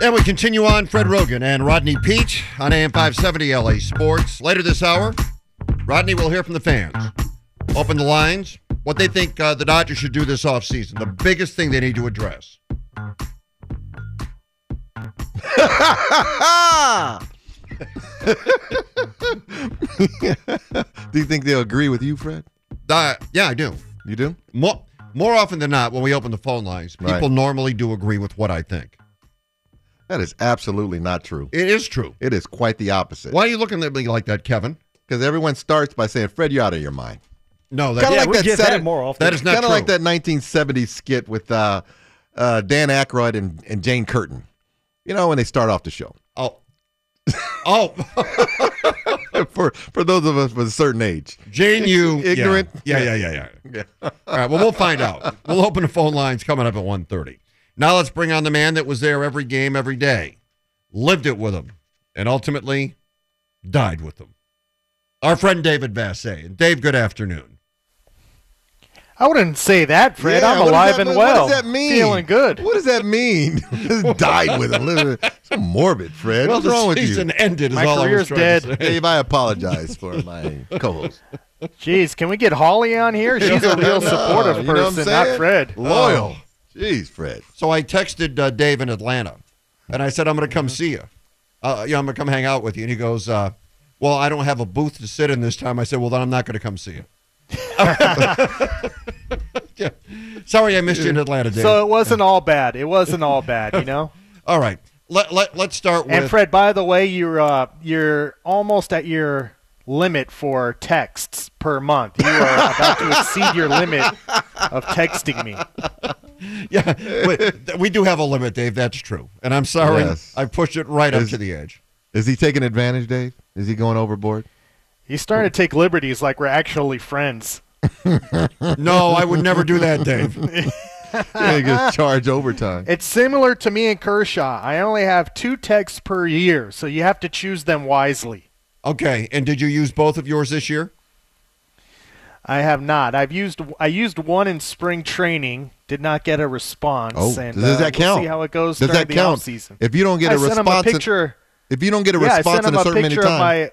And we continue on Fred Roggin and Rodney Peete on AM 570 LA Sports. Later this hour, Rodney will hear from the fans. Open the lines, what they think uh, the Dodgers should do this offseason. The biggest thing they need to address. Do you think they'll agree with you, Fred? Uh, yeah, I do. You do? More, more often than not, when we open the phone lines, people Right. normally do agree with what I think. That is absolutely not true. It is true. It is quite the opposite. Why are you looking at me like that, Kevin? Because everyone starts by saying, Fred, you're out of your mind. No, that, Yeah, like we that get Saturday, that more often. that is not Kind of like that 1970s skit with uh, uh, Dan Aykroyd and, and Jane Curtin. You know, when they start off the show. Oh. oh. for for those of us with a certain age. Jane, you Ignorant? Yeah, yeah, yeah, yeah. yeah. Yeah. All right. Well, we'll find out. We'll open the phone lines coming up at 1.30. Now let's bring on the man that was there every game, every day, lived it with him, and ultimately died with him. Our friend David Vassegh. And Dave, good afternoon. I wouldn't say that, Fred. Yeah, I'm alive that- and what well. does that mean? Feeling good. What does that mean? Died with him. So morbid, Fred. well, What's the wrong with you? This season you? ended is My all I was career's dead. to say. Dave, I apologize for my co-host. Jeez, can we get Holly on here? She's a real supportive You know what I'm person, not? Fred. Loyal. Oh. Jeez, Fred. So I texted uh, Dave in Atlanta, and I said, I'm going to come see you. Uh, yeah, I'm going to come hang out with you. And he goes, uh, Well, I don't have a booth to sit in this time. I said, Well, then I'm not going to come see you. Yeah. Sorry I missed you in Atlanta, Dave. So it wasn't all bad. It wasn't all bad, you know. All right. Let, let, let's start with. And Fred, by the way, you're uh, you're almost at your limit for texts per month. You are about to exceed your limit of texting me. yeah, we, we do have a limit, Dave. That's true. And I'm sorry. Yes. I pushed it right up Is- to the edge. Is he taking advantage, Dave? Is he going overboard? He's starting to take liberties like we're actually friends. No, I would never do that, Dave. he gets charged overtime. It's similar to me and Kershaw. I only have two texts per year, so you have to choose them wisely. Okay. And did you use both of yours this year? I have not. I've used I used one in spring training. Did not get a response. Oh, and, does uh, that we'll count? see how it goes Does during that the count? offseason. If you don't get I a sent him a response, in- picture. if you don't get a yeah, I response sent him in a a certain many picture of times,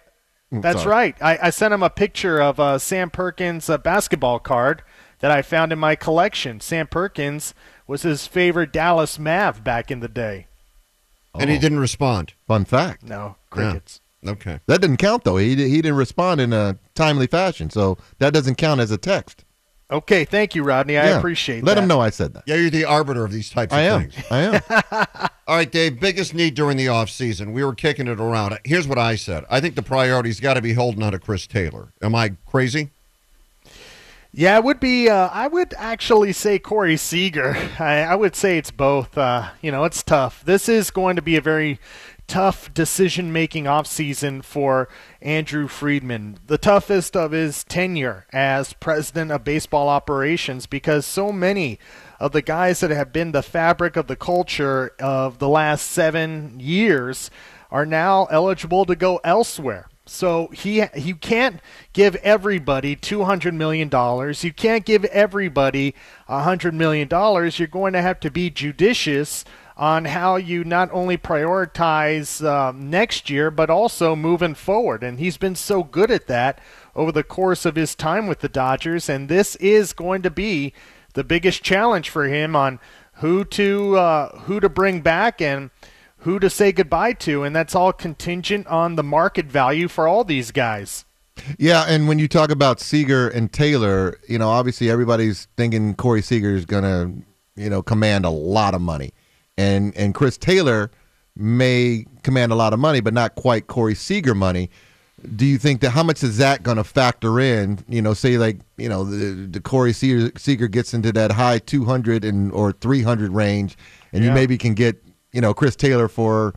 my. That's sorry. right. I, I sent him a picture of uh, Sam Perkins' uh, basketball card that I found in my collection. Sam Perkins was his favorite Dallas Mav back in the day. And he didn't respond. fun fact. No crickets. Okay. That didn't count though. He he didn't respond in a timely fashion, so that doesn't count as a text. Okay, thank you, Rodney. I Yeah. appreciate Let that. him know I said that. Yeah, you're the arbiter of these types of I am. things. I am. All right, Dave, biggest need during the offseason. We were kicking it around. Here's what I said. I think the priority's got to be holding on to Chris Taylor. Am I crazy? Yeah, it would be. Uh, I would actually say Corey Seager. I, I would say it's both. Uh, you know, it's tough. This is going to be a very tough decision-making offseason for Andrew Friedman. The toughest of his tenure as president of baseball operations, because so many of the guys that have been the fabric of the culture of the last seven years are now eligible to go elsewhere. So he you can't give everybody two hundred million dollars. You can't give everybody hundred million dollars. You're going to have to be judicious on how you not only prioritize um, next year but also moving forward. And he's been so good at that over the course of his time with the Dodgers. And this is going to be the biggest challenge for him on who to uh, who to bring back and who to say goodbye to, and that's all contingent on the market value for all these guys. Yeah, and when you talk about Seager and Taylor, you know, obviously everybody's thinking Corey Seager is gonna, you know, command a lot of money, and and Chris Taylor may command a lot of money, but not quite Corey Seager money. Do you think that how much is that going to factor in? You know, say like you know the, the Corey Seager, Seager gets into that high two hundred and or three hundred range, and you maybe can get you know, Chris Taylor for,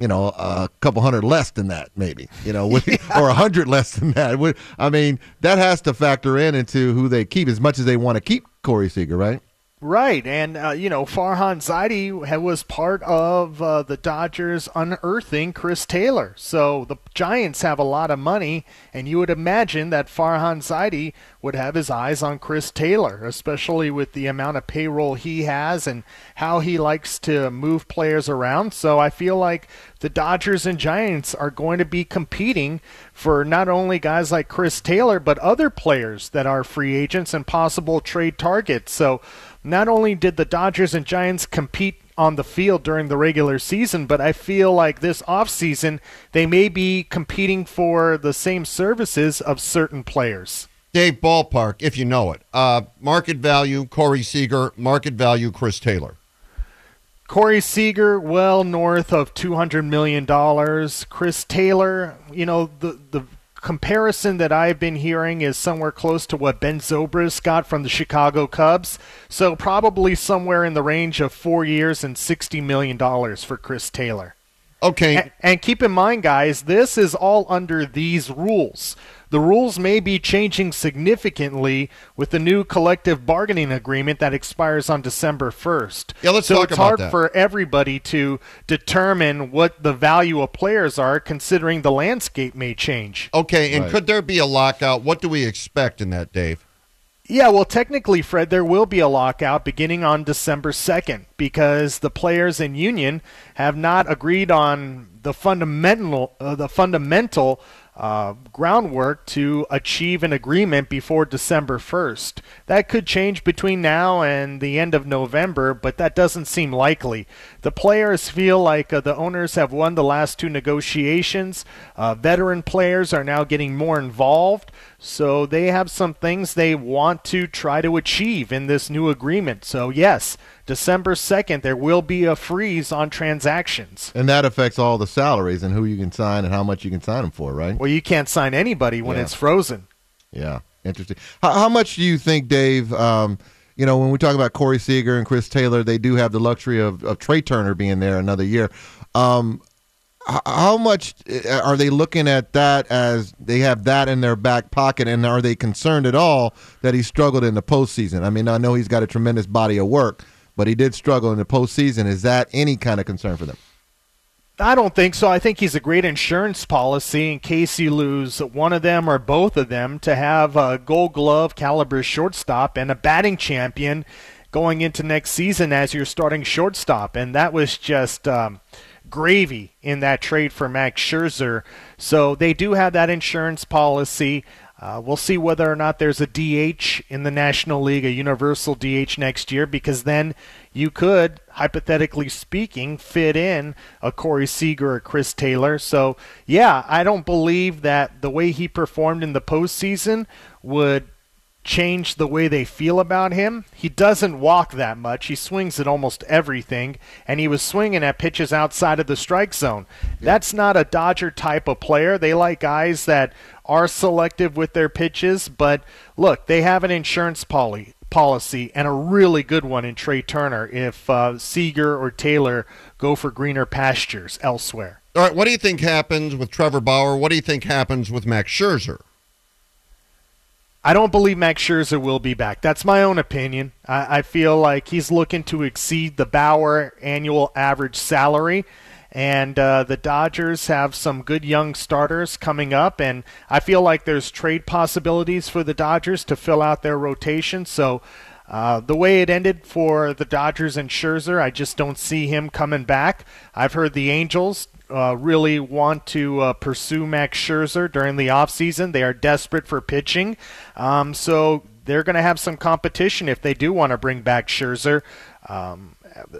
you know, a couple hundred less than that, maybe, you know, with, or a hundred less than that. I mean, that has to factor in into who they keep as much as they want to keep Corey Seager, right? Right, and uh, you know Farhan Zaidi was part of uh, the Dodgers unearthing Chris Taylor. So the Giants have a lot of money, and you would imagine that Farhan Zaidi would have his eyes on Chris Taylor, especially with the amount of payroll he has and how he likes to move players around. So I feel like the Dodgers and Giants are going to be competing for not only guys like Chris Taylor, but other players that are free agents and possible trade targets. So not only did the Dodgers and Giants compete on the field during the regular season, but I feel like this offseason they may be competing for the same services of certain players. Dave, ballpark, if you know it. Uh, market value, Corey Seager. Market value, Chris Taylor. Corey Seager, well north of two hundred million dollars. Chris Taylor, you know the the comparison that I've been hearing is somewhere close to what Ben Zobrist got from the Chicago Cubs. So probably somewhere in the range of four years and sixty million dollars for Chris Taylor. Okay. A- And keep in mind, guys, this is all under these rules. The rules may be changing significantly with the new collective bargaining agreement that expires on December 1st. Yeah, let's so talk it's about hard that. for everybody to determine what the value of players are, considering the landscape may change. Okay, and Right. could there be a lockout? What do we expect in that, Dave? Yeah, well, technically, Fred, there will be a lockout beginning on December 2nd because the players and union have not agreed on the fundamental, uh, the fundamental uh, groundwork to achieve an agreement before December 1st. That could change between now and the end of November, but that doesn't seem likely. The players feel like uh, the owners have won the last two negotiations. Uh, veteran players are now getting more involved. So they have some things they want to try to achieve in this new agreement. So, yes, December 2nd, there will be a freeze on transactions. And that affects all the salaries and who you can sign and how much you can sign them for, right? Well, you can't sign anybody when Yeah. it's frozen. Yeah, interesting. How, how much do you think, Dave? Um, you know, when we talk about Corey Seager and Chris Taylor, they do have the luxury of, of Trea Turner being there another year. Um, how much uh, are they looking at that as they have that in their back pocket, and are they concerned at all that he struggled in the postseason? I mean, I know he's got a tremendous body of work, but he did struggle in the postseason. Is that any kind of concern for them? I don't think so. I think he's a great insurance policy in case you lose one of them or both of them to have a gold glove caliber shortstop and a batting champion going into next season as your starting shortstop. And that was just um, gravy in that trade for Max Scherzer. So they do have that insurance policy. Uh, we'll see whether or not there's a DH in the National League, a universal DH next year, because then you could, hypothetically speaking, fit in a Corey Seager or Chris Taylor. So, yeah, I don't believe that the way he performed in the postseason would change the way they feel about him. He doesn't walk that much. He swings at almost everything, and he was swinging at pitches outside of the strike zone. That's not a Dodger type of player. They like guys that are selective with their pitches, but look, they have an insurance poly. Policy and a really good one in Trea Turner if uh, Seager or Taylor go for greener pastures elsewhere. All right, what do you think happens with Trevor Bauer? What do you think happens with Max Scherzer? I don't believe Max Scherzer will be back. That's my own opinion. I, I feel like he's looking to exceed the Bauer annual average salary. And uh, the Dodgers have some good young starters coming up, and I feel like there's trade possibilities for the Dodgers to fill out their rotation. So, uh, the way it ended for the Dodgers and Scherzer, I just don't see him coming back. I've heard the Angels uh, really want to uh, pursue Max Scherzer during the offseason. They are desperate for pitching. Um, so they're going to have some competition if they do want to bring back Scherzer. Um,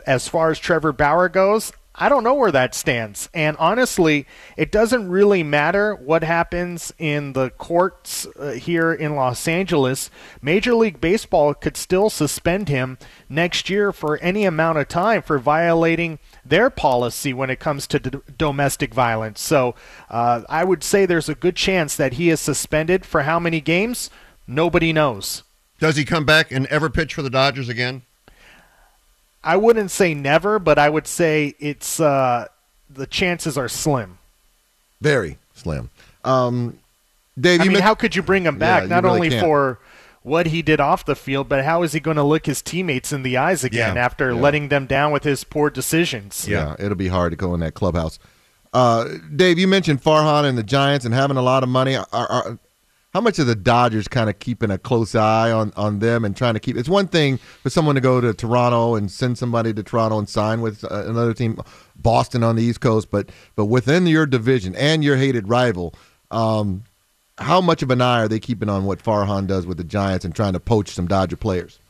as far as Trevor Bauer goes, I don't know where that stands. And honestly, it doesn't really matter what happens in the courts uh, here in Los Angeles. Major League Baseball could still suspend him next year for any amount of time for violating their policy when it comes to d- domestic violence. So uh, I would say there's a good chance that he is suspended for how many games? Nobody knows. Does he come back and ever pitch for the Dodgers again? I wouldn't say never, but I would say it's uh, the chances are slim. Very slim. Um, Dave, I you mean, how could you bring him back? you Not really only can't. for what he did off the field, but how is he going to look his teammates in the eyes again Yeah, after letting them down with his poor decisions? Yeah, it'll be hard to go in that clubhouse. Uh, Dave, you mentioned Farhan and the Giants and having a lot of money. Are, are, how much are the Dodgers kind of keeping a close eye on, on them and trying to keep? It's one thing for someone to go to Toronto and send somebody to Toronto and sign with uh, another team, Boston on the East Coast, but but within your division and your hated rival, um, how much of an eye are they keeping on what Farhan does with the Giants and trying to poach some Dodger players?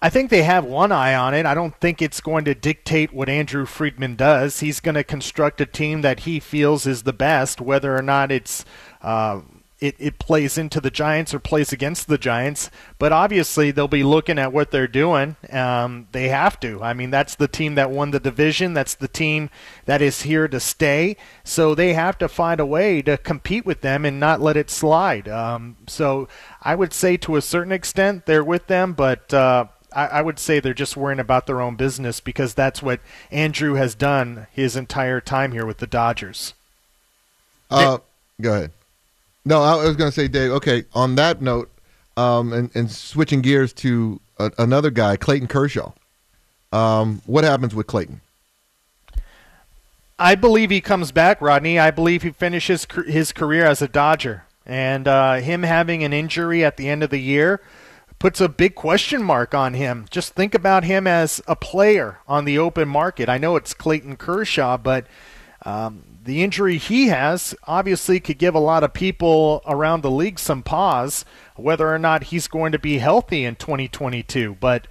I think they have one eye on it. I don't think it's going to dictate what Andrew Friedman does. He's going to construct a team that he feels is the best, whether or not it's uh, it, it plays into the Giants or plays against the Giants. But obviously, they'll be looking at what they're doing. Um, they have to. I mean, that's the team that won the division. That's the team that is here to stay. So they have to find a way to compete with them and not let it slide. Um, so I would say to a certain extent they're with them, but. Uh, I, would say they're just worrying about their own business because that's what Andrew has done his entire time here with the Dodgers. Uh, go ahead. No, I was going to say, Dave. Okay, on that note, um, and, and switching gears to a, another guy, Clayton Kershaw. Um, what happens with Clayton? I believe he comes back, Rodney. I believe he finishes his career as a Dodger. And uh, him having an injury at the end of the year puts a big question mark on him. Just think about him as a player on the open market. I know it's Clayton Kershaw, but um, the injury he has obviously could give a lot of people around the league some pause whether or not he's going to be healthy in 2022. But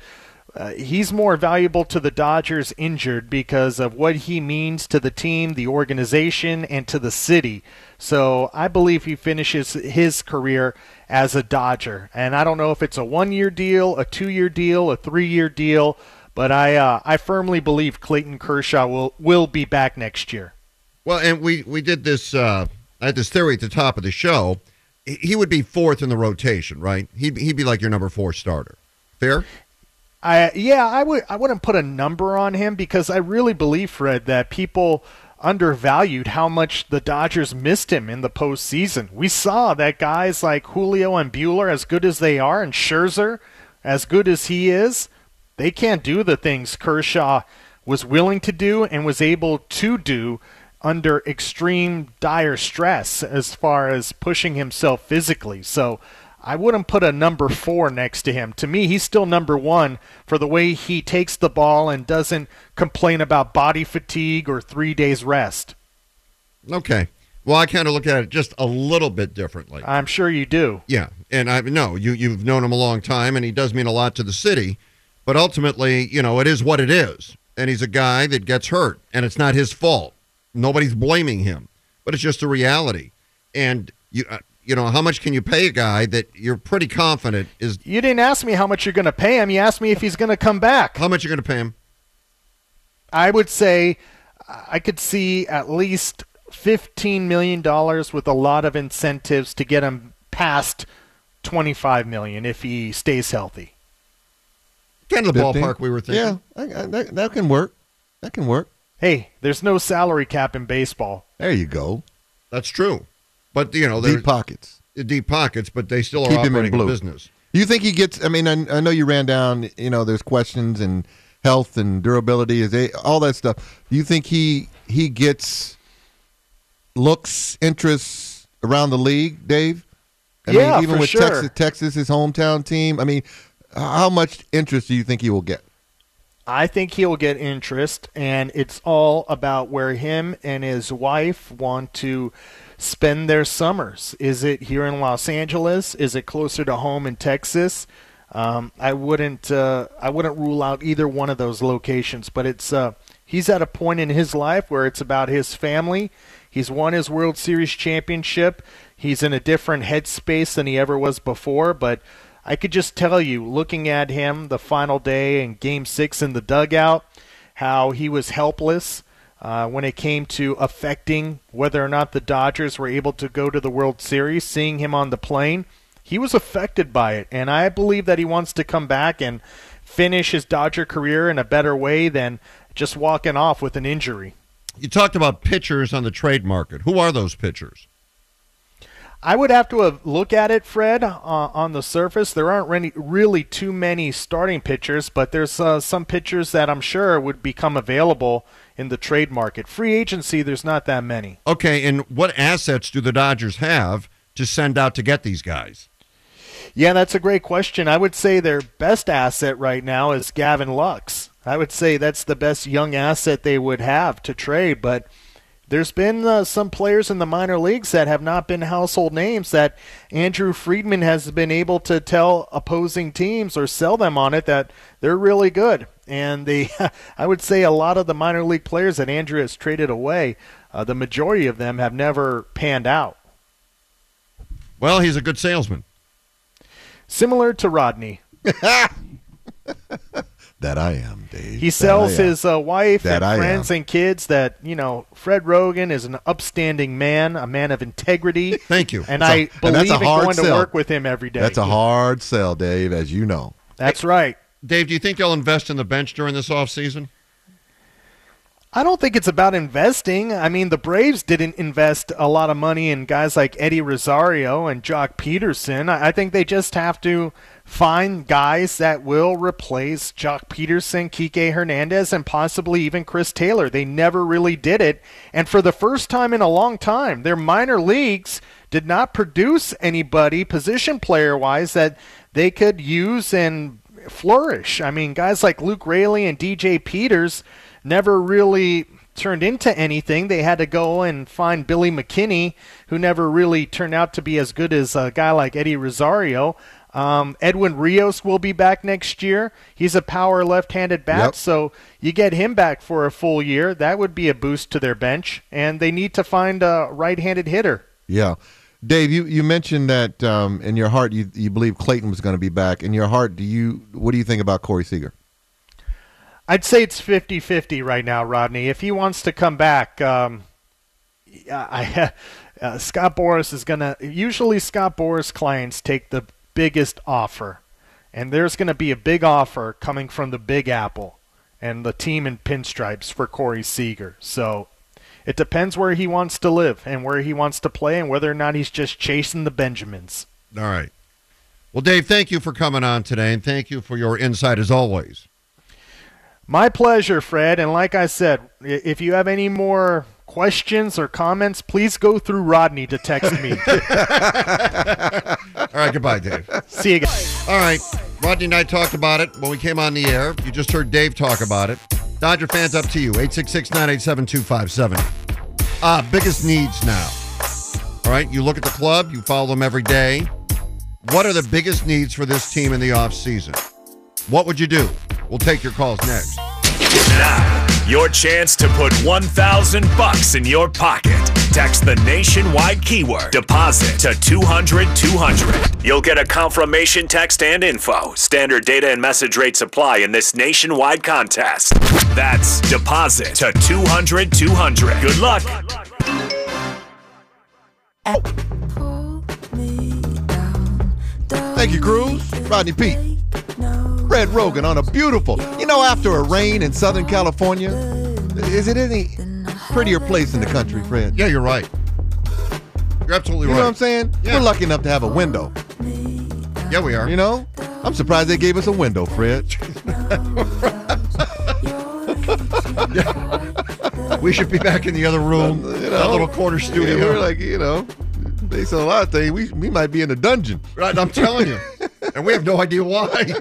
uh, he's more valuable to the Dodgers injured because of what he means to the team, the organization, and to the city. So I believe he finishes his career as a Dodger. And I don't know if it's a one year deal, a two year deal, a three year deal, but I uh, I firmly believe Clayton Kershaw will, will be back next year. Well, and we we did this. Uh, I had this theory at the top of the show. He would be fourth in the rotation, right? He'd he'd be like your number four starter. Fair. I yeah, I would I wouldn't put a number on him because I really believe Fred that people undervalued how much the Dodgers missed him in the postseason. We saw that guys like Julio and Buehler, as good as they are, and Scherzer, as good as he is, they can't do the things Kershaw was willing to do and was able to do under extreme dire stress as far as pushing himself physically. So I wouldn't put a number four next to him. To me, he's still number one for the way he takes the ball and doesn't complain about body fatigue or three days rest. Okay. Well, I kind of look at it just a little bit differently. I'm sure you do. Yeah, and I know you you've known him a long time, and he does mean a lot to the city. But ultimately, you know, it is what it is, and he's a guy that gets hurt, and it's not his fault. Nobody's blaming him, but it's just a reality. And you, uh, you know, how much can you pay a guy that you're pretty confident is? You didn't ask me how much you're going to pay him. You asked me if he's going to come back. How much you're going to pay him? I would say I could see at least $15 million with a lot of incentives to get him past 25 million if he stays healthy. Kind of the 15? ballpark we were thinking. Yeah, I, I, that, that can work. That can work. Hey, there's no salary cap in baseball. There you go. That's true. But you know, Deep pockets. Uh, deep pockets, but they still are Keep him in a business. You think he gets? I mean, I, I know you ran down. You know, there's questions and health and durability, is a, all that stuff. Do you think he he gets looks, interests around the league, Dave? I Yeah, mean, even for with sure. Texas, Texas, his hometown team. I mean, how much interest do you think he will get? I think he'll get interest, and it's all about where him and his wife want to spend their summers. Is it here in Los Angeles? Is it closer to home in Texas? Um, I wouldn't. Uh, I wouldn't rule out either one of those locations. But it's. Uh, he's at a point in his life where it's about his family. He's won his World Series championship. He's in a different headspace than he ever was before. But I could just tell you, looking at him the final day in Game Six in the dugout, how he was helpless uh, when it came to affecting whether or not the Dodgers were able to go to the World Series. Seeing him on the plane, he was affected by it, and I believe that he wants to come back and finish his Dodger career in a better way than just walking off with an injury. You talked about pitchers on the trade market. Who are those pitchers? I would have to look at it, Fred, uh, on the surface. There aren't really, really too many starting pitchers, but there's uh, some pitchers that I'm sure would become available in the trade market. Free agency, there's not that many. Okay, and what assets do the Dodgers have to send out to get these guys? Yeah, that's a great question. I would say their best asset right now is Gavin Lux. I would say that's the best young asset they would have to trade, but there's been uh, some players in the minor leagues that have not been household names that Andrew Friedman has been able to tell opposing teams or sell them on it that they're really good. And they, I would say a lot of the minor league players that Andrew has traded away, uh, the majority of them have never panned out. Well, he's a good salesman. Similar to Rodney. That I am, Dave. He sells That I am. his uh, wife That and I friends am. and kids that, you know, Fred Roggin is an upstanding man, a man of integrity. Thank you. And That's I a- and believe that's a in hard going to sell. work with him every day. That's a hard sell, Dave, as you know. That's right. Dave, do you think they'll invest in the bench during this offseason? I don't think it's about investing. I mean, the Braves didn't invest a lot of money in guys like Eddie Rosario and Joc Pederson. I I think they just have to find guys that will replace Joc Pederson, Kike Hernandez, and possibly even Chris Taylor. They never really did it. And for the first time in a long time, their minor leagues did not produce anybody position player wise that they could use and flourish. I mean, guys like Luke Raley and DJ Peters never really turned into anything. They had to go and find Billy McKinney, who never really turned out to be as good as a guy like Eddie Rosario. Um, Edwin Rios will be back next year. He's a power left-handed bat, Yep. so you get him back for a full year. That would be a boost to their bench, and they need to find a right-handed hitter. Yeah. Dave, you, you mentioned that um, in your heart you, you believe Clayton was going to be back. In your heart, do you what do you think about Corey Seager? I'd say it's 50-50 right now, Rodney. If he wants to come back, um, I, uh, Scott Boras is gonna. Usually, Scott Boras clients take the biggest offer, and there's going to be a big offer coming from the Big Apple and the team in pinstripes for Corey Seager. So. It depends where he wants to live and where he wants to play and whether or not he's just chasing the Benjamins. All right. Well, Dave, thank you for coming on today, and thank you for your insight as always. My pleasure, Fred. And like I said, if you have any more questions or comments, please go through Rodney to text me. All right, goodbye, Dave. See you guys. All right, Rodney and I talked about it when we came on the air. You just heard Dave talk about it. Dodger fans, up to you. 866 987 2570. Ah, biggest needs now. All right, you look at the club, you follow them every day. What are the biggest needs for this team in the offseason? What would you do? We'll take your calls next. Now, your chance to put 1,000 bucks in your pocket. Text the nationwide keyword deposit to 200 200. You'll get a confirmation text and info. Standard data and message rates apply in this nationwide contest. That's deposit to 200 200. Good luck. Thank you, Cruz. Rodney Peete. Fred Roggin on a beautiful, you know, after a rain in Southern California, is it any prettier place in the country, Fred? Yeah, you're right. You're absolutely You right. You know what I'm saying? Yeah. We're lucky enough to have a window. Yeah, we are. You know? I'm surprised they gave us a window, Fred. We should be back in the other room, You that know? little corner Yeah, studio. we're like, you know, based on a lot of things, we, we might be in a dungeon. Right, I'm telling you. and we have no idea why.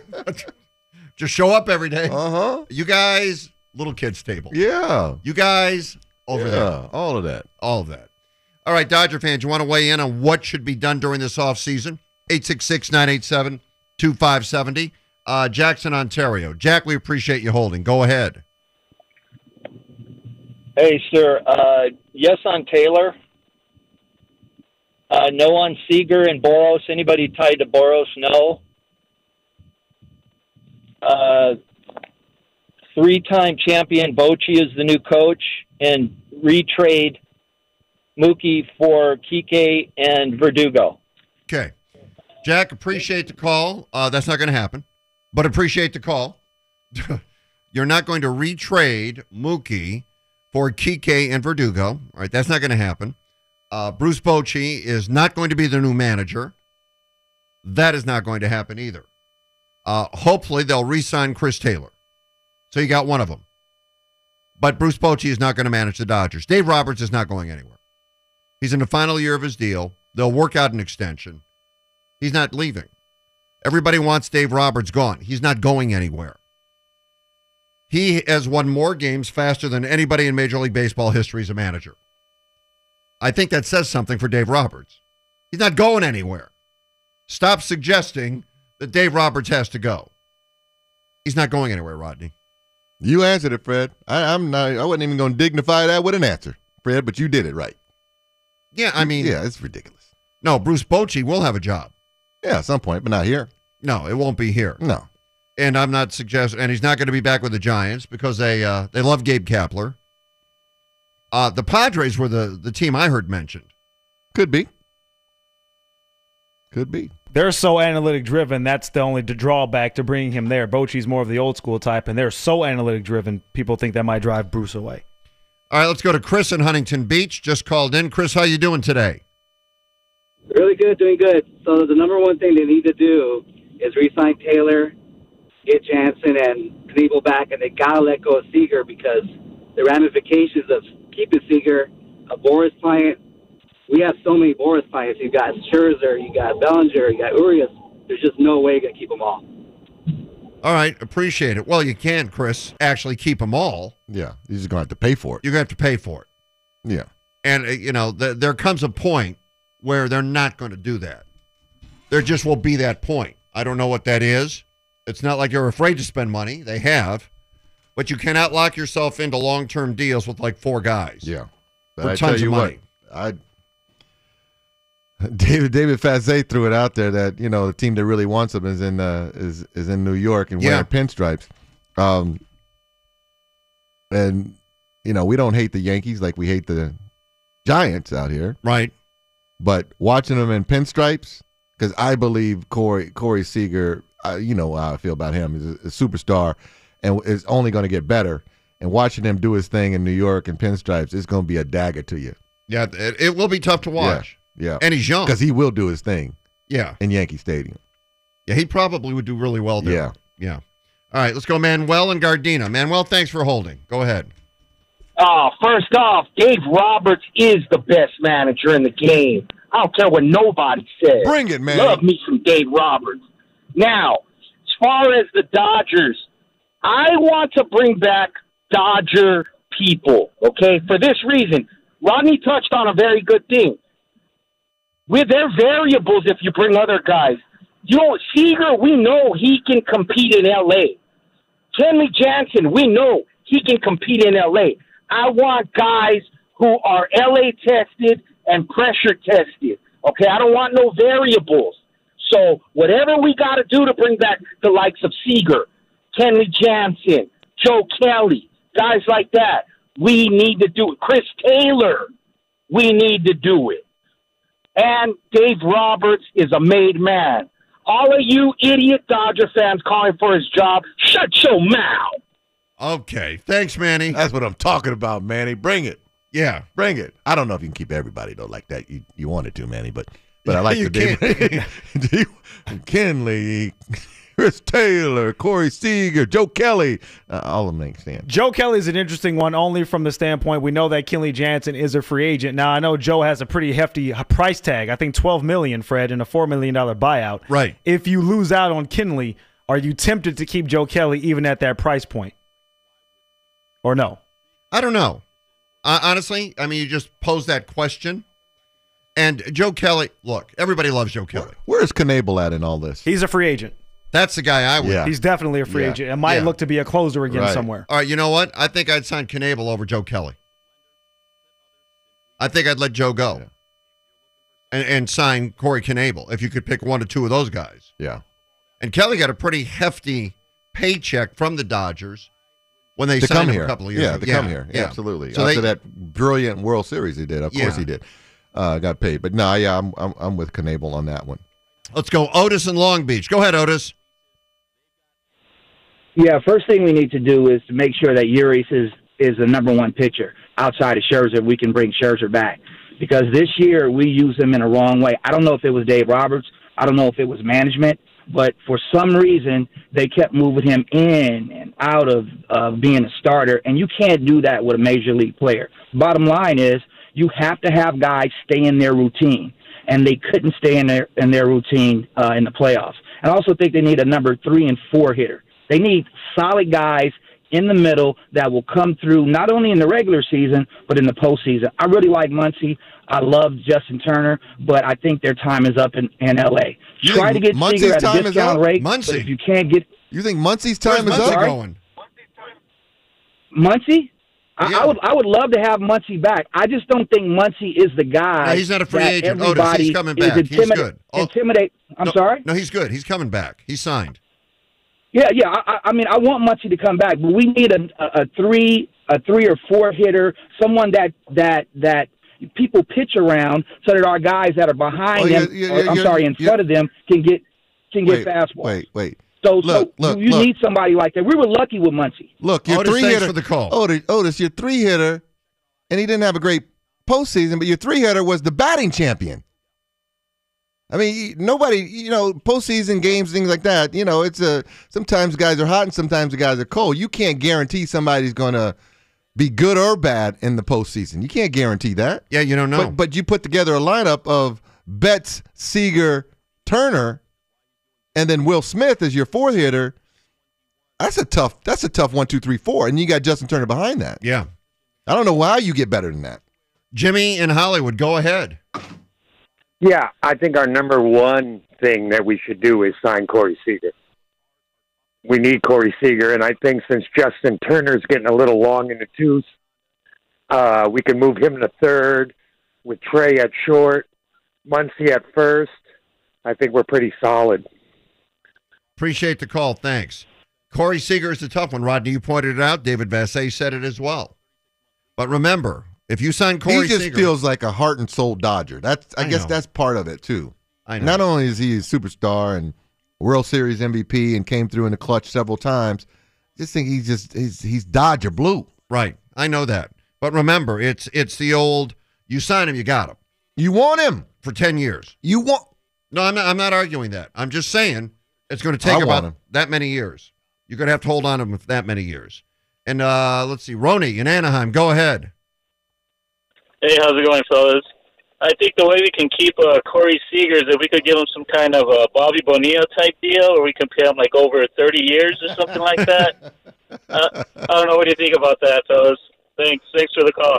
Just show up every day. Uh huh. You guys, little kids table. Yeah. You guys over there. All of that. All of that. All right, Dodger fans, you want to weigh in on what should be done during this offseason? 866 987 2570. Uh, Jackson, Ontario. Jack, we appreciate you holding. Go ahead. Hey, sir. Uh, yes on Taylor. Uh, no on Seager and Boras. Anybody tied to Boras? No. Uh, three-time champion Bochy is the new coach, and retrade Mookie for Kike and Verdugo. Okay. Jack, appreciate the call. Uh, that's not going to happen, but appreciate the call. you're not going to retrade Mookie for Kike and Verdugo. All right, that's not going to happen. Uh, Bruce Bochy is not going to be the new manager. That is not going to happen either. Uh, hopefully, they'll re-sign Chris Taylor. So you got one of them. But Bruce Bochy is not going to manage the Dodgers. Dave Roberts is not going anywhere. He's in the final year of his deal. They'll work out an extension. He's not leaving. Everybody wants Dave Roberts gone. He's not going anywhere. He has won more games faster than anybody in Major League Baseball history as a manager. I think that says something for Dave Roberts. He's not going anywhere. Stop suggesting that Dave Roberts has to go. He's not going anywhere, Rodney. You answered it, Fred. I, I'm not. I wasn't even going to dignify that with an answer, Fred. But you did it right. Yeah, I mean, yeah, it's ridiculous. no, Bruce Bochy will have a job. Yeah, at some point, but not here. No, it won't be here. No. And I'm not suggesting, and he's not going to be back with the Giants because they uh, they love Gabe Kapler. Uh, the Padres were the the team I heard mentioned. Could be. Could be. They're so analytic driven. That's the only drawback to bringing him there. Bochy's more of the old school type, and they're so analytic driven. People think that might drive Bruce away. All right, let's go to Chris in Huntington Beach. Just called in. Chris, how you doing today? Really good, doing good. So the number one thing they need to do is re-sign Taylor, get Jansen and Knebel back, and they gotta let go of Seager because the ramifications of keeping Seager, a Boras client. We have so many Boras clients. You got Scherzer, you got Bellinger, you got Urias. There's just no way you're gonna keep them all. All right, appreciate it. Well, you can, Chris, actually keep them all. Yeah, you're just going to have to pay for it. You're going to have to pay for it. Yeah. And, uh, you know, th- there comes a point where they're not going to do that. There just will be that point. I don't know what that is. It's not like you're afraid to spend money. They have. But you cannot lock yourself into long term deals with like four guys. Yeah. But For I tons tell of you money. what, I David David Vassegh threw it out there that you know the team that really wants him is in uh, is is in New York and Yeah. wearing pinstripes. Um, and you know we don't hate the Yankees like we hate the Giants out here, Right. but watching them in pinstripes because I believe Corey Corey Seager, uh, you know how I feel about him, is a, a superstar and is only going to get better. And watching him do his thing in New York in pinstripes is going to be a dagger to you. Yeah, it, it will be tough to watch. Yeah, And he's young. because he will do his thing Yeah. in Yankee Stadium. Yeah, he probably would do really well there. Yeah. Yeah. All right, let's go Manuel and Gardena. Manuel, thanks for holding. Go ahead. Oh, first off, Dave Roberts is the best manager in the game. I don't care what nobody says. Bring it, man. Love me some Dave Roberts. Now, as far as the Dodgers, I want to bring back Dodger people, okay? For this reason, Rodney touched on a very good thing. With their variables, if you bring other guys, you know, Seager, we know he can compete in L.A. Kenley Jansen, we know he can compete in LA. I want guys who are LA tested and pressure tested. Okay, I don't want no variables. So whatever we got to do to bring back the likes of Seager, Kenley Jansen, Joe Kelly, guys like that, we need to do it. Chris Taylor, we need to do it. And Dave Roberts is a made man. All of you idiot Dodger fans calling for his job, shut your mouth. Okay. Thanks, Manny. That's what I'm talking about, Manny. Bring it. Yeah. Bring it. I don't know if you can keep everybody though like that. You you wanted to, Manny, but but I like You the David Kenley, Chris Taylor, Corey Seager, Joe Kelly. Uh, all of them make sense. Joe Kelly is an interesting one only from the standpoint we know that Kenley Jansen is a free agent. Now I know Joe has a pretty hefty price tag. I think 12 million, Fred, and a 4 million dollar buyout. Right. If you lose out on Kenley, are you tempted to keep Joe Kelly even at that price point? Or no? I don't know. Uh, honestly, I mean, you just pose that question. And Joe Kelly, look, everybody loves Joe Kelly. Where is Knebel at in all this? He's a free agent. That's the guy I would. Yeah. He's definitely a free Yeah. agent. It might Yeah. look to be a closer again Right. somewhere. All right, you know what? I think I'd sign Knebel over Joe Kelly. I think I'd let Joe go Yeah. and, and sign Corey Knebel if you could pick one or two of those guys. Yeah. And Kelly got a pretty hefty paycheck from the Dodgers when they to signed come him here. a couple of years yeah, ago. to come here. Yeah, absolutely. So After they, that brilliant World Series he did, of course Yeah. he did. Uh, got paid, but no, yeah, I'm I'm, I'm with Knebel on that one. let's go Otis in Long Beach. Go ahead, Otis. Yeah, first thing we need to do is to make sure that Urias is is the number one pitcher outside of Scherzer. We can bring Scherzer back because this year we use him in a wrong way. I don't know if it was Dave Roberts. I don't know if it was management, but for some reason they kept moving him in and out of uh, being a starter, and you can't do that with a major league player. Bottom line is you have to have guys stay in their routine, and they couldn't stay in their in their routine uh, in the playoffs. And I also think they need a number three and four hitter. They need solid guys in the middle that will come through not only in the regular season but in the postseason. I really like Muncy. I love Justin Turner, but I think their time is up in, in L.A. You Try to get Muncy's Seager at a is discount rate. Muncy. But if you can't get You think Muncy's time Where's is up? going? Muncy, I, Yeah. I would I would love to have Muncy back. I just don't think Muncy is the guy. No, he's not a free agent. Oh, Otis, everybody he's coming back. He's good. Oh. Intimidate. I'm no, sorry. No, he's good. He's coming back. He's signed. Yeah, yeah. I, I- I mean, I want Muncy to come back, but we need a, a, a three, a three or four hitter, someone that that that people pitch around, so that our guys that are behind Oh, them, yeah, yeah, or, yeah, I'm yeah, sorry, in yeah. front of them, can get can get Wait, fastballs. wait, wait. So, Look, so look, you, you look. need somebody like that. We were lucky with Muncy. Look, your Otis, three thanks hitter for the call. Otis, Otis, your three hitter, and he didn't have a great postseason, but your three hitter was the batting champion. I mean, nobody, you know, postseason games, things like that. You know, it's a sometimes guys are hot and sometimes the guys are cold. You can't guarantee somebody's going to be good or bad in the postseason. You can't guarantee that. Yeah, you don't know. But but you put together a lineup of Betts, Seager, Turner, and then Will Smith as your fourth hitter. That's a tough. That's a tough one, two, three, four, and you got Justin Turner behind that. yeah. I don't know why you get better than that. Jimmy in Hollywood, go ahead. Yeah, I think our number one thing that we should do is sign Corey Seager. We need Corey Seager, and I think since Justin Turner's getting a little long in the tooth, uh, we can move him to third with Trea at short, Muncy at first. I think we're pretty solid. Appreciate the call. Thanks. Corey Seager is a tough one. Rodney, you pointed it out. David Vassegh said it as well. But remember, if you sign Corey he just Seager, feels like a heart and soul Dodger. That's I, I guess know. that's part of it too. I know. Not only is he a superstar and World Series MVP and came through in the clutch several times, just think he's just he's he's Dodger blue. right, I know that. But remember, it's it's the old you sign him, you got him You want him. for ten years. You want No, I'm not, I'm not arguing that. I'm just saying it's going to take want about that many years. You're going to have to hold on to him for that many years. And uh, let's see, Roni in Anaheim, go ahead. Hey, how's it going, fellas? I think the way we can keep uh, Corey Seager is if we could give him some kind of a Bobby Bonilla type deal, or we can pay him like over 30 years or something like that. uh, I don't know. What do you think about that, fellas? Thanks. Thanks for the call.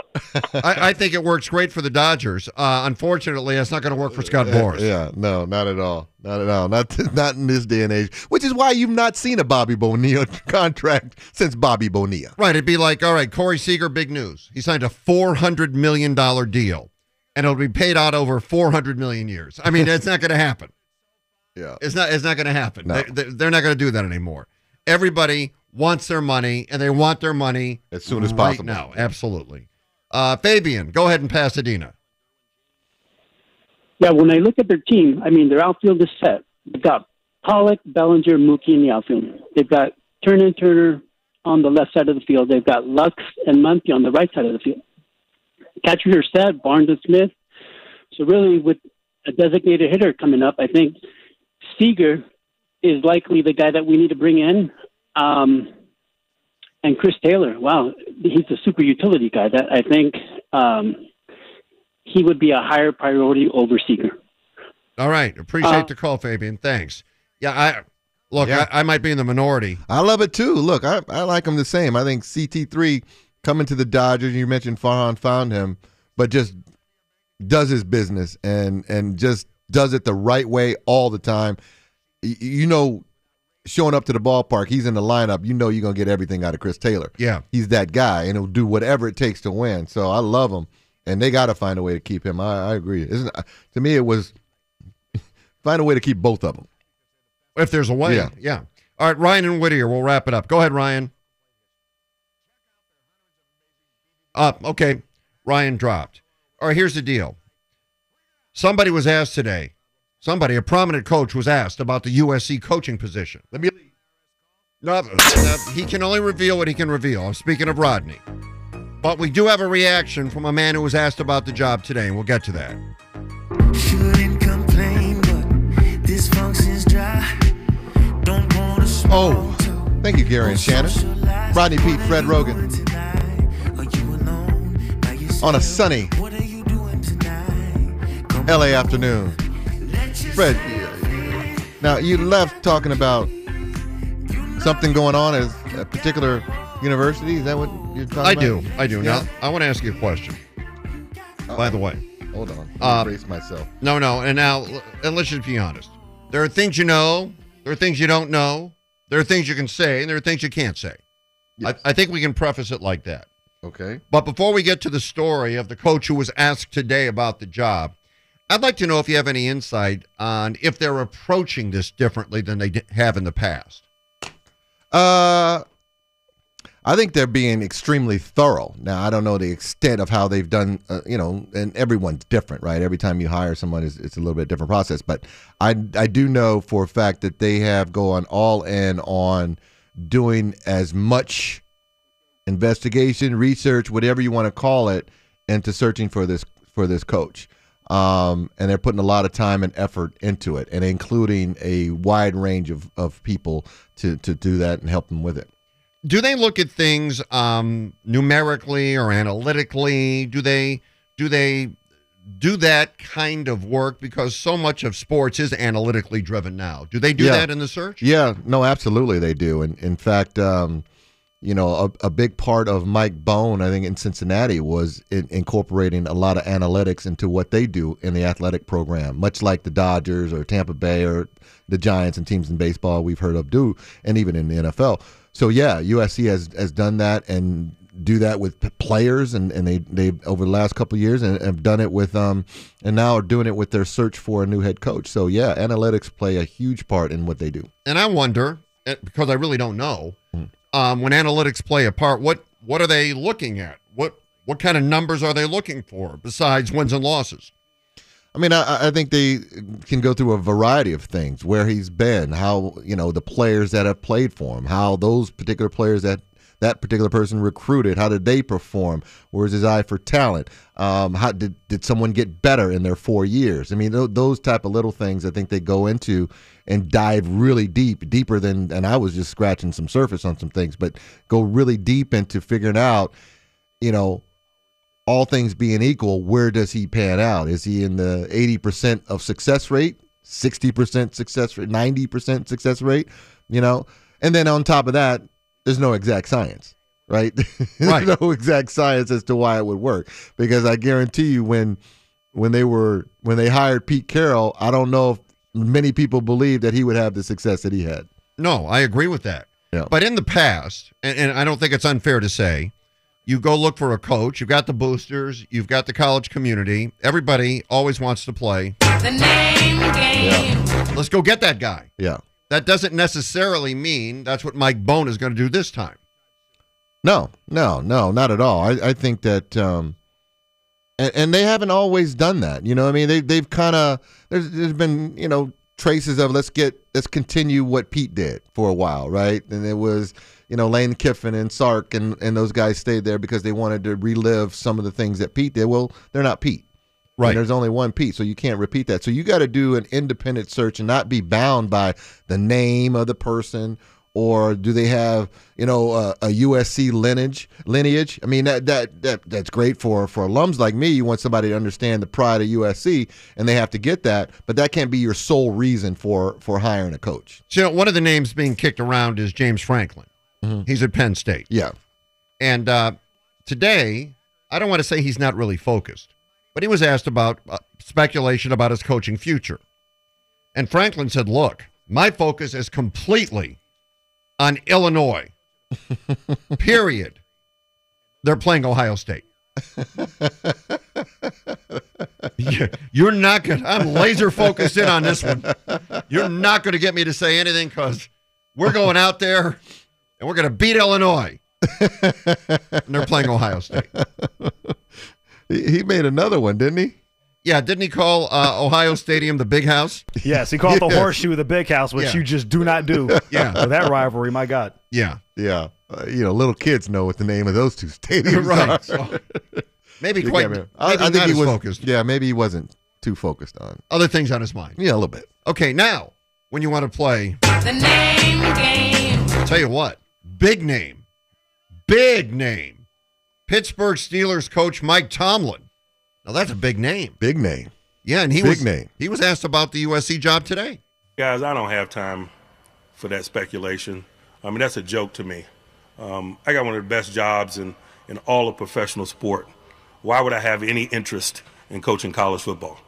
I, I think it works great for the Dodgers. Uh, unfortunately, it's not going to work for Scott Boras. Yeah, no, not at all. Not at all. Not not in this day and age. Which is why you've not seen a Bobby Bonilla contract since Bobby Bonilla. Right. It'd be like, all right, Corey Seager, big news. He signed a $400 million deal, and it'll be paid out over 400 million years. I mean, it's not going to happen. Yeah. It's not. It's not going to happen. No. They, they, they're not going to do that anymore. Everybody wants their money, and they want their money As soon as right possible. now. Absolutely. Uh, Fabian, go ahead in Pasadena. Yeah, when I look at their team, I mean, their outfield is set. They've got Pollock, Bellinger, Mookie in the outfield. They've got Turner and Turner on the left side of the field. They've got Lux and Muncy on the right side of the field. Catchers are set, Barnes and Smith. So really, with a designated hitter coming up, I think Seager is likely the guy that we need to bring in. Um, and Chris Taylor, wow, he's a super utility guy. That I think um, he would be a higher priority over Seager. All right. Appreciate Uh, the call, Fabian. Thanks. Yeah, I look. I, I might be in the minority. I love it too. Look, I, I like him the same. I think CT3 coming to the Dodgers, you mentioned Farhan found him, but just does his business and and just does it the right way all the time. You know, showing up to the ballpark, he's in the lineup. You know, you're gonna get everything out of Chris Taylor. Yeah. he's that guy, and he'll do whatever it takes to win. So I love him, and they got to find a way to keep him. I, I agree. Isn't uh, to me it was find a way to keep both of them. If there's a way. Yeah. Yeah. All right, Ryan and Whittier. We'll wrap it up. Go ahead, Ryan. Up. okay. Ryan dropped. All right, here's the deal. Somebody was asked today. Somebody, a prominent coach, was asked about the USC coaching position. Let me. No, no, he can only reveal what he can reveal. I'm speaking of Rodney. But we do have a reaction from a man who was asked about the job today, and we'll get to that. Shouldn't complain, but this function's dry. Don't wanna Oh, thank you, Gary and Shannon. Rodney Peete, Fred Roggin. On a sunny LA afternoon. Fred, now you left talking about something going on at a particular university. Is that what you're talking about? I about? do. I do. Yeah. Now, I want to ask you a question. By the way, Hold on. Me Uh, brace myself. No, no. And now, and let's just be honest. There are things you know. There are things you don't know. There are things you can say, and there are things you can't say. I, I think we can preface it like that. Okay. But before we get to the story of the coach who was asked today about the job, I'd like to know if you have any insight on if they're approaching this differently than they have in the past. Uh, I think they're being extremely thorough. Now, I don't know the extent of how they've done, uh, you know, and everyone's different, right? Every time you hire someone, it's, it's a little bit different process. But I, I do know for a fact that they have gone all in on doing as much investigation, research, whatever you want to call it, into searching for this for this coach. Um, and they're putting a lot of time and effort into it, and including a wide range of, of people to, to do that and help them with it. Do they look at things um, numerically or analytically? Do they do they do that kind of work because so much of sports is analytically driven now? Do they do Yeah. that in the search? Yeah, no, absolutely they do. And in fact, um, you know, a, a big part of Mike Bohn, I think, in Cincinnati was in, incorporating a lot of analytics into what they do in the athletic program, much like the Dodgers or Tampa Bay or the Giants and teams in baseball we've heard of do, and even in the NFL. So yeah, USC has has done that and do that with players and, and they they over the last couple years and have done it with um and now are doing it with their search for a new head coach. So yeah, analytics play a huge part in what they do. And I wonder eh, because I really don't know um, when analytics play a part. What what are they looking at? What what kind of numbers are they looking for besides wins and losses? I mean, I, I think they can go through a variety of things. Where he's been, how you know the players that have played for him, how those particular players that that particular person recruited, how did they perform? Where's his eye for talent? Um, how did did someone get better in their four years? I mean, th- those type of little things. I think they go into and dive really deep, deeper than. And I was just scratching some surface on some things, but go really deep into figuring out, you know, all things being equal, where does he pan out? Is he in the 80% of success rate, 60% success rate, 90% success rate? You know, and then on top of that, there's no exact science, right? Right. there's no exact science as to why it would work because I guarantee you when when they were when they hired Pete Carroll, I don't know if many people believed that he would have the success that he had. No, I agree with that. Yeah. But in the past, and, and I don't think it's unfair to say, you go look for a coach. You've got the boosters. You've got the college community. Everybody always wants to play. The name game. Let's go get that guy. Yeah. That doesn't necessarily mean that's what Mike Bohn is going to do this time. No, no, no, not at all. I, I think that, um, and, and they haven't always done that. You know, what I mean, they they've kind of there's there's been you know traces of let's get let's continue what Pete did for a while, right? And it was you know Lane Kiffin and Sark and and those guys stayed there because they wanted to relive some of the things that Pete did. Well, they're not Pete. Right. And there's only one Pete, so you can't repeat that. So you got to do an independent search and not be bound by the name of the person or do they have you know a, a USC lineage lineage? I mean that that that that's great for for alums like me. You want somebody to understand the pride of USC, and they have to get that. But that can't be your sole reason for for hiring a coach. So, you know, one of the names being kicked around is James Franklin. He's at Penn State. Yeah. And uh, today, I don't want to say he's not really focused, but he was asked about uh, speculation about his coaching future. And Franklin said, Look, my focus is completely on Illinois. Period. They're playing Ohio State. You're not going to, I'm laser focused in on this one. You're not going to get me to say anything because we're going out there and we're going to beat Illinois. and they're playing Ohio State. He, he made another one, didn't he? Yeah, didn't he call uh, Ohio Stadium the Big House? Yes, he called the horseshoe the big house, which Yeah. you just do not do. Yeah. So that rivalry, my God. Yeah. Yeah. Uh, you know, little kids know what the name of those two stadiums Right. are. So, maybe quite. can't Maybe. I, I think not he as was focused. Yeah, maybe he wasn't too focused on. Other things on his mind. Yeah, a little bit. Okay, now when you want to play, The name game. I'll tell you what, big name, big name, Pittsburgh Steelers coach Mike Tomlin. Now that's a big name. Big name. Yeah, and he Big was name. he was asked about the USC job today. Guys, I don't have time for that speculation. I mean, that's a joke to me. Um, I got one of the best jobs in, in all of professional sport. Why would I have any interest in coaching college football?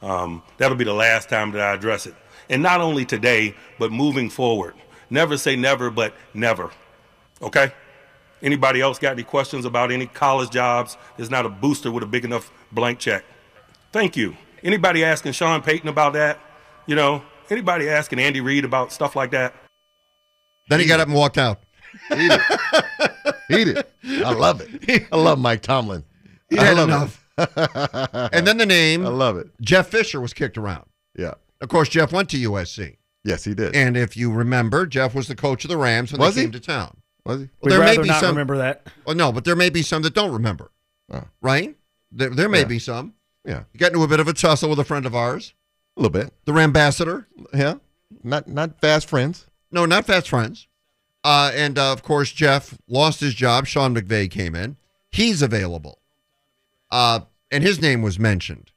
Um, that'll be the last time that I address it. And not only today, but moving forward. Never say never, but never. Okay? Anybody else got any questions about any college jobs? There's not a booster with a big enough blank check. Thank you. Anybody asking Sean Payton about that? You know, anybody asking Andy Reid about stuff like that? Then he got up and walked out. Eat it. Eat it. I love it. I love Mike Tomlin. He I had love enough. it. and then the name I love it. Jeff Fisher was kicked around. Yeah. Of course, Jeff went to USC. Yes, he did. And if you remember, Jeff was the coach of the Rams when Was they he? came to town. Was he? Well, We'd there may be not some. remember that. Well, no, but there may be some that don't remember. Oh. Right? There, there may Yeah. be some. Yeah. You got into a bit of a tussle with a friend of ours, A little bit. the Rambassador. Yeah. Not not fast friends. No, not fast friends. Uh, and uh, of course, Jeff lost his job. Sean McVay came in. He's available. Uh, and his name was mentioned.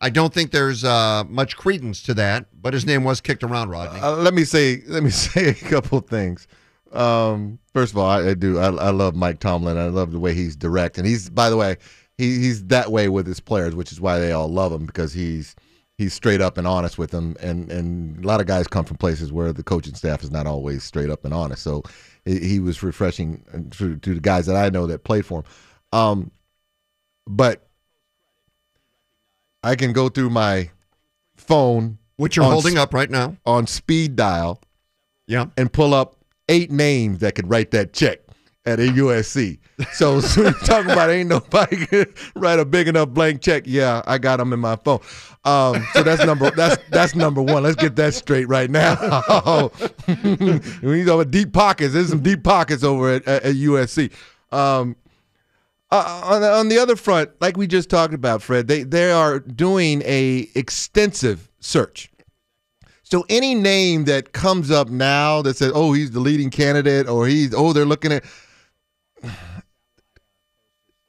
I don't think there's uh, much credence to that, but his name was kicked around, Rodney. Uh, let me say let me say a couple of things. Um, first of all, I, I do I, I love Mike Tomlin. I love the way he's direct, and he's by the way he, he's that way with his players, which is why they all love him because he's he's straight up and honest with them. And and a lot of guys come from places where the coaching staff is not always straight up and honest. So he, he was refreshing to, to the guys that I know that played for him. Um, but I can go through my phone, Which you're on holding up right now. on speed dial Yeah. and pull up eight names that could write that check at a USC. So, so talking about ain't nobody could write a big enough blank check. Yeah, I got them in my phone. Um, so that's number that's that's number one. Let's get that straight right now. you talk about deep pockets, there's some deep pockets over at, at, at USC. Um, uh, on, the, on the other front, like we just talked about, Fred, they they are doing a extensive search. So any name that comes up now that says, "Oh, he's the leading candidate," or he's oh, they're looking at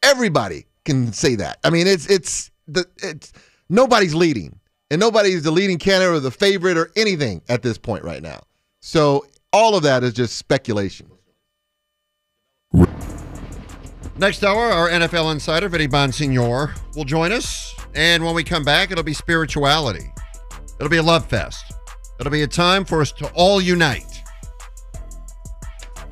everybody can say that. I mean, it's it's the it's nobody's leading, and nobody's the leading candidate or the favorite or anything at this point right now. So all of that is just speculation. Next hour, our NFL insider, Vinny Bonsignore, will join us. And when we come back, it'll be spirituality. It'll be a love fest. It'll be a time for us to all unite